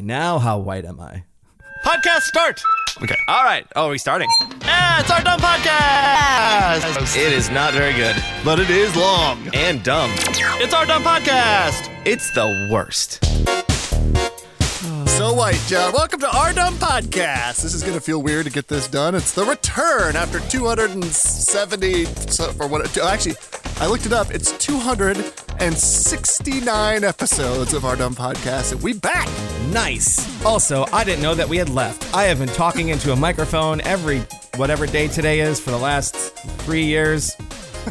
Now, how white am I? Podcast start. Okay. All right. Oh, are we starting? Yeah, it's our dumb podcast. It is not very good but it is long. and dumb. It's our dumb podcast. It's the worst. So white, John. Welcome to our dumb podcast. This is gonna feel weird to get this done. It's the return after 270 so for what? Actually, I looked it up. It's 269 episodes of our dumb podcast, and we back. Nice. Also, I didn't know that we had left. I have been talking into a microphone every whatever day today is for the last three years.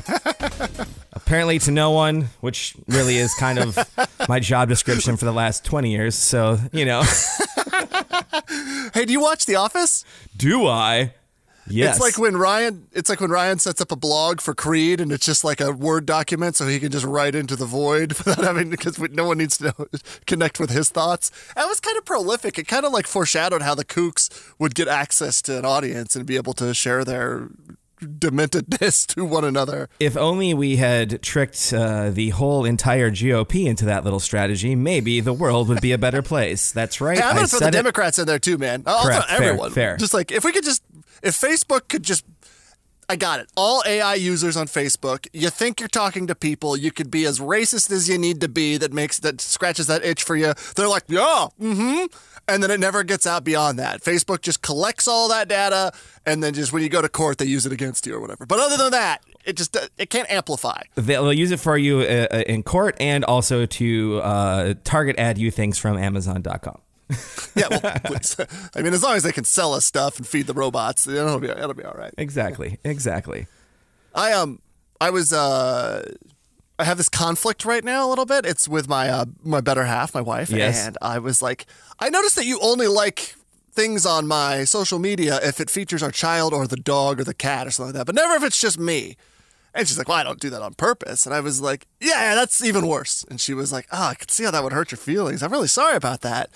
Apparently to no one, which really is kind of my job description for the last 20 years. So, you know, Hey, do you watch The Office? do I? Yes. It's like when Ryan. It's like when Ryan sets up a blog for Creed, and it's just like a Word document, so he can just write into the void without having because no one needs to know, connect with his thoughts. That was kind of prolific. It kind of like foreshadowed how the kooks would get access to an audience and be able to share their dementedness to one another. if only we had tricked uh, the whole entire GOP into that little strategy, maybe the world would be a better place. That's right. Hey, I'm I gonna throw the it. Democrats in there too, man. I'll Correct. throw Fair, everyone. fair. Just like if we could just if Facebook could just I got it. All AI users on Facebook, you think you're talking to people, you could be as racist as you need to be that makes that scratches that itch for you. They're like, "Yeah, mhm." And then it never gets out beyond that. Facebook just collects all that data and then just when you go to court they use it against you or whatever. But other than that, it just it can't amplify. They'll use it for you uh, uh, in court and also to uh, target ad you things from Amazon.com. Yeah, well, please. I mean, as long as they can sell us stuff and feed the robots, it'll be it'll be all right. Exactly. Exactly. I um I was uh I have this conflict right now a little bit. It's with my uh my better half, my wife, Yes. and I was like I noticed that you only like things on my social media if it features our child or the dog or the cat or something like that, but never if it's just me. And she's like, "Well, I don't do that on purpose." And I was like, "Yeah, yeah, that's even worse." And she was like, "Oh, I could see how that would hurt your feelings. I'm really sorry about that."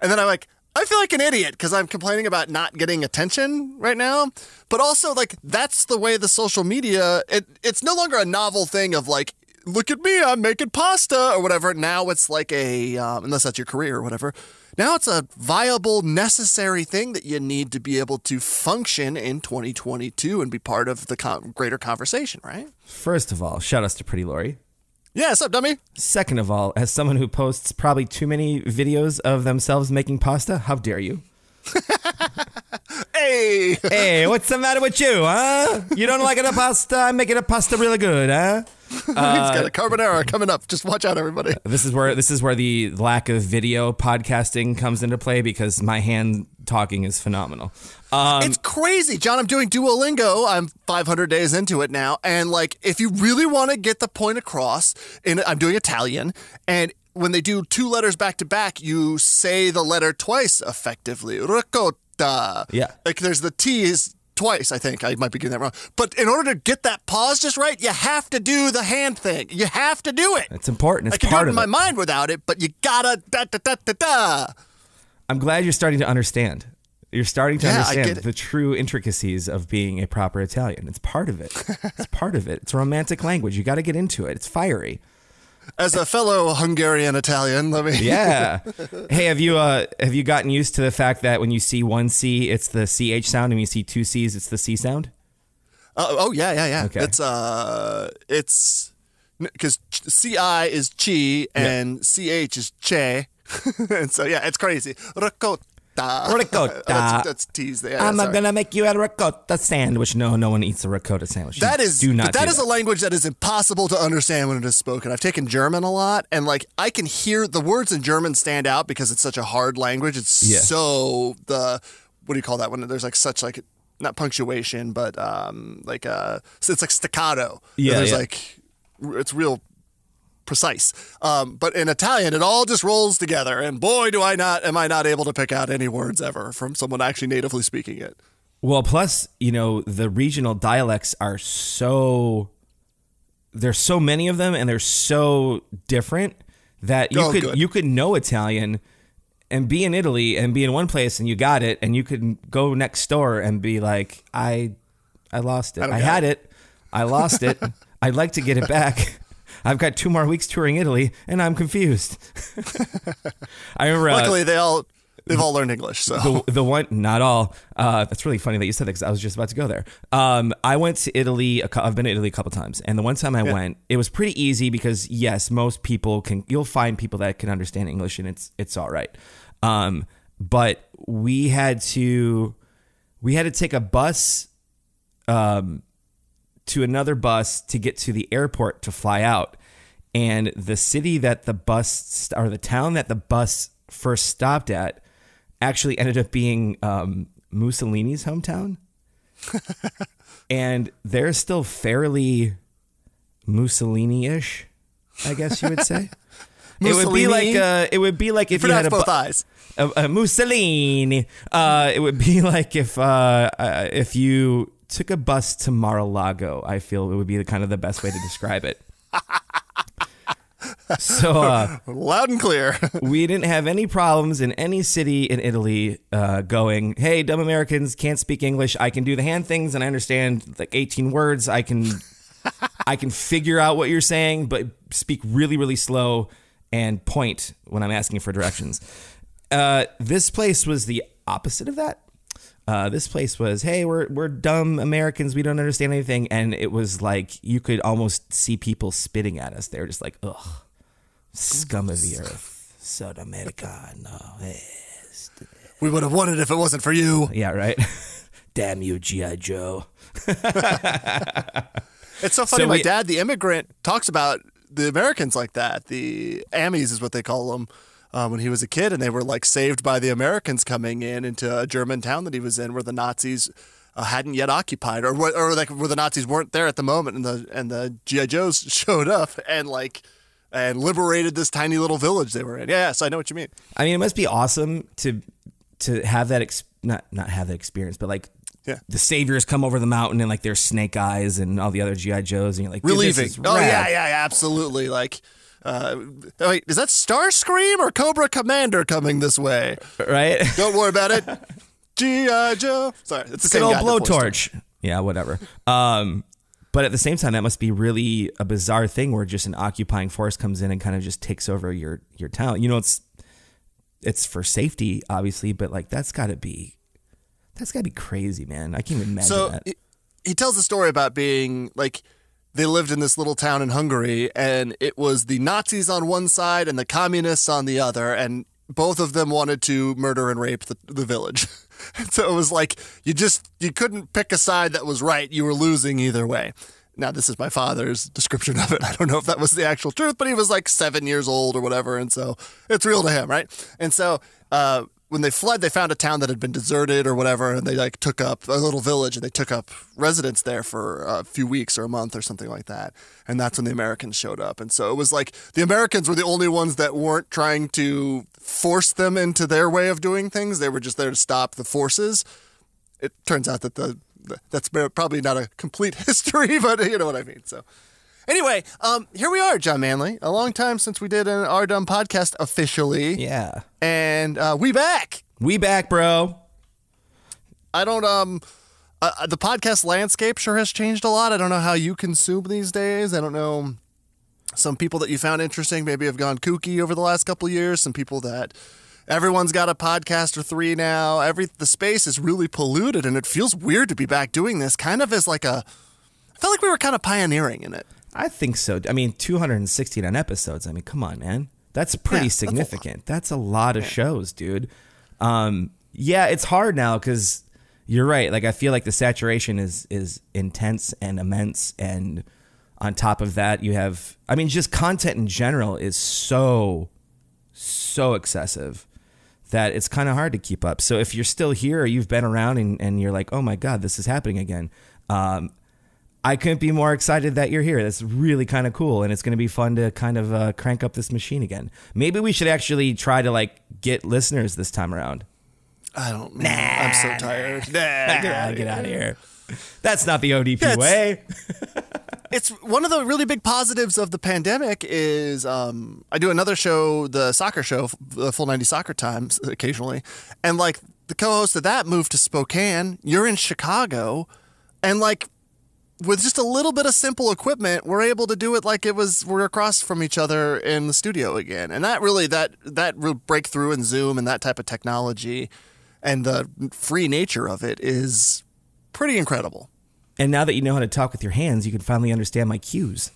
And then I'm like, I feel like an idiot because I'm complaining about not getting attention right now. But also, like, that's the way the social media, it, it's no longer a novel thing of like, look at me, I'm making pasta or whatever. Now it's like a, um, unless that's your career or whatever, now it's a viable, necessary thing that you need to be able to function in 2022 and be part of the greater conversation, right? First of all, shout outs to Pretty Lori. Yeah, what's up, dummy? Second of all, as someone who posts probably too many videos of themselves making pasta, how dare you? Hey! Hey, what's the matter with you, huh? You don't like a pasta? I'm making a pasta really good, huh? He's got a uh, carbonara coming up. Just watch out, everybody. This is where this is where the lack of video podcasting comes into play because my hand talking is phenomenal. Um, it's crazy, John. I'm doing Duolingo. I'm 500 days into it now, and like, if you really want to get the point across, and I'm doing Italian, and when they do two letters back to back, you say the letter twice effectively. Ricotta. Yeah. Like, there's the T is twice. I think I might be getting that wrong, but in order to get that pause just right, you have to do the hand thing. You have to do it. it's important. I It's can do it in my it. mind without it, but you gotta da da da da da. I'm glad you're starting to understand. You're starting to Yeah, understand the true intricacies of being a proper Italian. It's part of it. it's part of it. It's a romantic language. You got to get into it. It's fiery. As a fellow Hungarian Italian, let me. Yeah. hey, have you uh have you gotten used to the fact that when you see one C, it's the CH sound, and when you see two C's, it's the C sound? Uh, oh yeah, yeah, yeah. Okay. It's uh, it's because CI is chi and CH is che, and so yeah, it's crazy. Ricotta. Ricotta. That's, that's tease there. I'm sorry. gonna make you a ricotta sandwich. No, no one eats a ricotta sandwich. That is do not. but that do is a language that is impossible to understand when it is spoken. I've taken German a lot, and like I can hear the words in German stand out because it's such a hard language. It's Yeah. so the what do you call that when there's like such like not punctuation, but um like uh so it's like staccato. Yeah, there's yeah. like it's real precise. Um, but in Italian, it all just rolls together, and boy, do I not am I not able to pick out any words ever from someone actually natively speaking it. Well, plus, you know, the regional dialects are so there's so many of them and they're so different that you Oh, could good. you could know Italian and be in Italy and be in one place and you got it and you could go next door and be like, I I lost it. I, got had it. I lost it. I'd like to get it back. I've got two more weeks touring Italy, and I'm confused. I remember. uh, Luckily, they all they've all learned English. So the, the one, not all. Uh, that's really funny that you said that because I was just about to go there. Um, I went to Italy. I've been to Italy a couple times, and the one time I went, it was pretty easy because yes, most people can. You'll find people that can understand English, and it's it's all right. Um, but we had to we had to take a bus um, to another bus to get to the airport to fly out. And the city that the bus or the town that the bus first stopped at actually ended up being um, Mussolini's hometown. and they're still fairly Mussolini-ish, I guess you would say. it would be like Mussolini? uh, it would be like if you had a both bu- eyes. A, uh, Mussolini. Uh, it would be like if uh, uh, if you took a bus to Mar-a-Lago. I feel it would be the kind of the best way to describe it. so uh, Loud and clear. we didn't have any problems in any city in Italy uh, going, hey, dumb Americans can't speak English. I can do the hand things and I understand like 18 words. I can I can figure out what you're saying, but speak really, really slow and point when I'm asking for directions. Uh, this place was the opposite of that. Uh, this place was, hey, we're we're dumb Americans. We don't understand anything, and it was like you could almost see people spitting at us. They were just like, ugh, scum of the earth, Sudamericano. eh." we would have won it if it wasn't for you. Yeah, right. Damn you, GI Joe. It's so funny. So my we- dad, the immigrant, talks about the Americans like that. The Ammies is what they call them. Um, when he was a kid, and they were like saved by the Americans coming in into a German town that he was in, where the Nazis uh, hadn't yet occupied, or or like where the Nazis weren't there at the moment, and the and the GI Joes showed up and like and liberated this tiny little village they were in. Yeah, yeah so I know what you mean. I mean, it must be awesome to to have that ex- not not have that experience, but like Yeah. the saviors come over the mountain and like there's Snake Eyes and all the other GI Joes, and you're like, relieving. Oh yeah, yeah, yeah, absolutely. Like, uh, wait, is that Starscream or Cobra Commander coming this way? right. Don't worry about it. G.I. Joe. Sorry, it's the same old guy that voiced him. blowtorch. Yeah, whatever. Um, but at the same time, that must be really a bizarre thing where just an occupying force comes in and kind of just takes over your your town. You know, it's it's for safety, obviously, but like that's got to be that's got to be crazy, man. I can't even imagine So that. he, he tells a story about being like they lived in this little town in Hungary, and it was the Nazis on one side and the communists on the other, and both of them wanted to murder and rape the, the village. so it was like you just you couldn't pick a side that was right. You were losing either way. Now this is my father's description of it. I don't know if that was the actual truth, but he was like seven years old or whatever, and so it's real to him, right? And so uh, when they fled, they found a town that had been deserted or whatever, and they like took up a little village and they took up residence there for a few weeks or a month or something like that. And that's when the Americans showed up. And so it was like the Americans were the only ones that weren't trying to force them into their way of doing things. They were just there to stop the forces. It turns out that the that's probably not a complete history, but you know what I mean. So. Anyway, um, here we are, John Manley. A long time since we did an Our Dumb podcast officially, yeah, and uh, we back. we back, bro. I don't um uh, uh, the podcast landscape sure has changed a lot. I don't know how you consume these days. I don't know some people that you found interesting maybe have gone kooky over the last couple of years. Some people that everyone's got a podcast or three now. Every the space is really polluted, and it feels weird to be back doing this. Kind of as like a, I felt like we were kind of pioneering in it. I think so. I mean, 269 episodes. I mean, come on, man. That's pretty Yeah, that's a lot. significant. That's a lot, of shows, dude. Um, yeah, it's hard now because you're right. Like, I feel like the saturation is is intense and immense, and on top of that, you have. I mean, just content in general is so so excessive that it's kind of hard to keep up. So if you're still here or you've been around and, and you're like, oh my God, this is happening again, um, I couldn't be more excited that you're here. That's really kind of cool. And it's going to be fun to kind of uh, crank up this machine again. Maybe we should actually try to like get listeners this time around. I don't. Nah, I'm so tired. Nah, get out of get here. out of here. That's not the ODP way. it's one of the really big positives of the pandemic is um, I do another show, the soccer show, the Full 90 Soccer Times occasionally. And like the co host of that moved to Spokane. You're in Chicago. And like with just a little bit of simple equipment, we're able to do it like it was we're across from each other in the studio again. And that really that that real breakthrough in Zoom and that type of technology and the free nature of it is pretty incredible. And now that you know how to talk with your hands, you can finally understand my cues.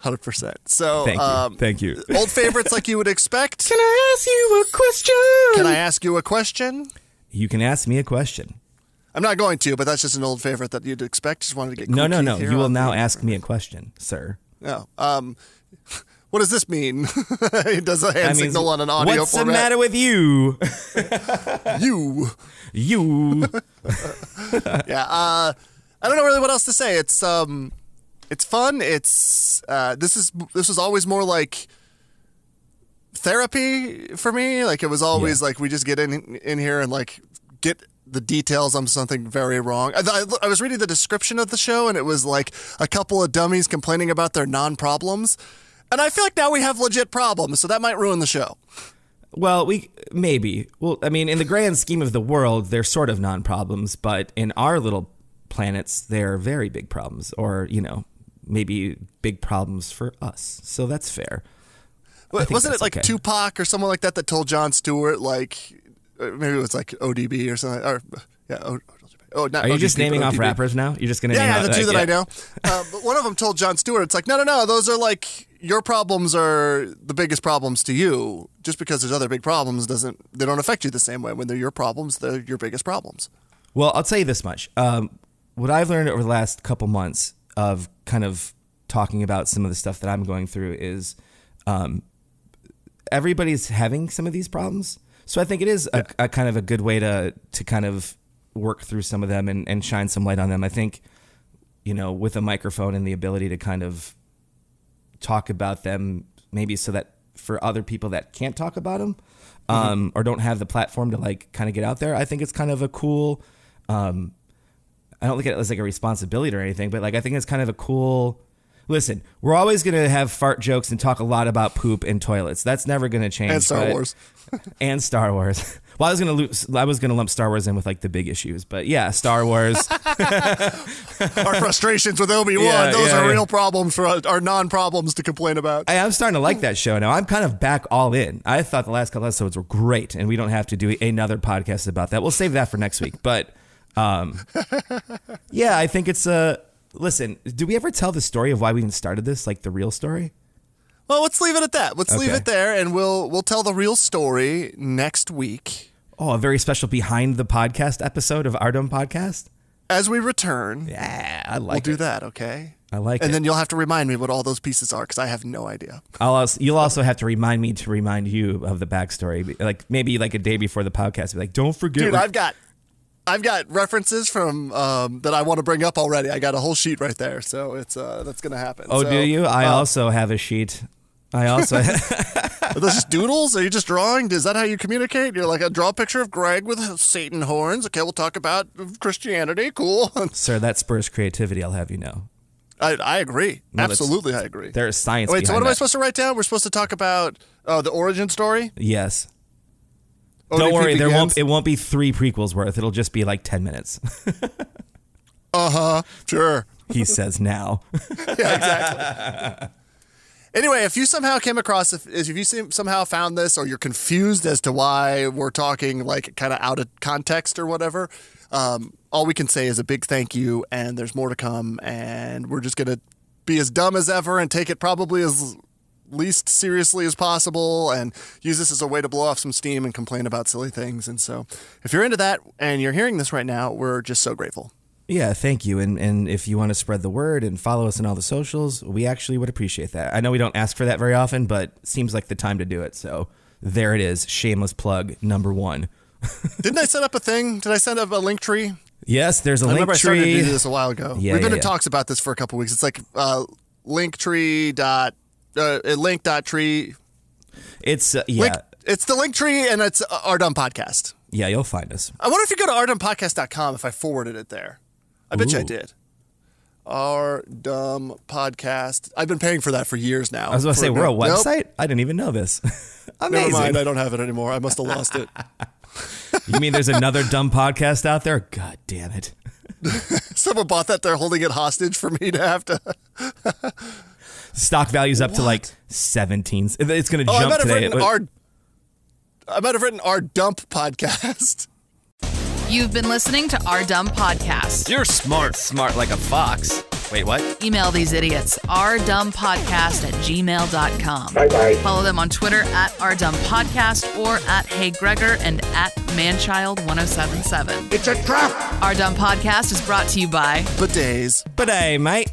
Hundred percent. So, Thank you. um, Thank you. old favorites like you would expect. Can I ask you a question? Can I ask you a question? You can ask me a question. I'm not going to, but that's just an old favorite that you'd expect. Just wanted to get No, no, no. You will now ask me a question, sir. No. Um, what does this mean? he does a hand signal on an audio What's format. the matter with you? You. you. yeah. Uh, I don't know really what else to say. It's um, it's fun. It's uh, this is this was always more like therapy for me. Like it was always like we just get in in here and like get the details on something very wrong. I, I, I was reading the description of the show and it was like a couple of dummies complaining about their non problems. And I feel like now we have legit problems, so that might ruin the show. Well, we maybe. Well, I mean, in the grand scheme of the world, they're sort of non-problems, but in our little planets, they're very big problems, or you know, maybe big problems for us. So that's fair. Wa- Wasn't it like okay. Tupac or someone like that that told Jon Stewart like uh, maybe it was like ODB or something or yeah o, oh not Are you ODB, just naming off rappers now? You're just gonna Yeah, name yeah, the two that I know. Uh, but one of them told Jon Stewart, "It's like no, no, no. Those are like your problems are the biggest problems to you. Just because there's other big problems doesn't they don't affect you the same way. When they're your problems, they're your biggest problems. Well, I'll tell you this much. Um, what I've learned over the last couple months of kind of talking about some of the stuff that I'm going through is um, everybody's having some of these problems. So I think it is a, a kind of a good way to to kind of work through some of them and, and shine some light on them. I think, you know, with a microphone and the ability to kind of talk about them, maybe so that for other people that can't talk about them um, or don't have the platform to like kind of get out there, I think it's kind of a cool. Um, I don't look at it as like a responsibility or anything, but like I think it's kind of a cool. Listen, we're always going to have fart jokes and talk a lot about poop and toilets. That's never going to change. And Star but- Wars. and Star Wars. Well, I was gonna lo- I was gonna lump Star Wars in with like the big issues, but yeah, Star Wars. Our frustrations with Obi Wan, Yeah, those yeah, are yeah. real problems for us, are non problems to complain about. I, I'm starting to like that show now. I'm kind of back all in. I thought the last couple episodes were great, and we don't have to do another podcast about that. We'll save that for next week. But um, yeah, I think it's a. Listen, do we ever tell the story of why we even started this? Like the real story? Well, let's leave it at that. Let's leave it there, and we'll we'll tell the real story next week Oh, a very special behind the podcast episode of our Dumb Podcast. as we return. Yeah, I like we'll do that, okay? I like it. and it. then you'll have to remind me what all those pieces are because I have no idea. I'll also, you'll also have to remind me to remind you of the backstory, like maybe like a day before the podcast. Be like, don't forget. Dude, I've got I've got references from um, that I want to bring up already. I got a whole sheet right there, so it's uh, that's gonna happen. oh, So, do you? I uh, also have a sheet. I also Are those just doodles? Are you just drawing? Is that how you communicate? You're like, I draw a picture of Greg with Satan horns. Okay, we'll talk about Christianity. Cool. sir, that spurs creativity. I'll have you know. I, I agree. No, Absolutely, I agree. There is science. Wait, so what am I supposed to write down? We're supposed to talk about uh, the origin story. Yes. ODP Don't worry. There won't. It won't be three prequels worth. It'll just be like ten minutes. Uh huh. Sure. he says now. yeah, exactly. anyway, if you somehow came across, if, if you somehow found this, or you're confused as to why we're talking like kind of out of context or whatever, um, all we can say is a big thank you, and there's more to come, and we're just gonna be as dumb as ever and take it probably as least seriously as possible and use this as a way to blow off some steam and complain about silly things. And so, if you're into that and you're hearing this right now, we're just so grateful. Yeah, thank you. And and if you want to spread the word and follow us on all the socials, we actually would appreciate that. I know we don't ask for that very often, but seems like the time to do it. So there it is. Shameless plug number one. Didn't I set up a thing? Did I set up a link tree? Yes, there's a I link remember I started to tree. do this a while ago. Yeah, We've been yeah, in yeah. talks about this for a couple weeks. It's like uh, linktree dot uh, link dot tree. It's uh, yeah, Link, it's the link tree and it's uh, our dumb podcast. yeah. You'll find us. I wonder if you go to ourdumbpodcast.com if I forwarded it there. I bet you I did. Our dumb podcast. I've been paying for that for years now. I was going to say we're a Nope. website. I didn't even know this. Amazing. Never mind. I don't have it anymore. I must have lost it. You mean there's another dumb podcast out there? God damn it. Someone bought that. They're holding it hostage for me to have to. Stock value's up to like 17. It's going to Oh, I jump might have today. written our. I might have written our dump podcast. You've been listening to Our Dumb Podcast. You're smart. Smart like a fox. Wait, what? Email these idiots, ourdumbpodcast at gmail.com. Bye bye. Follow them on Twitter at Our Dumb Podcast or at Hey Gregor and at Manchild1077. It's a trap! Our Dumb Podcast is brought to you by But days. but hey, mate.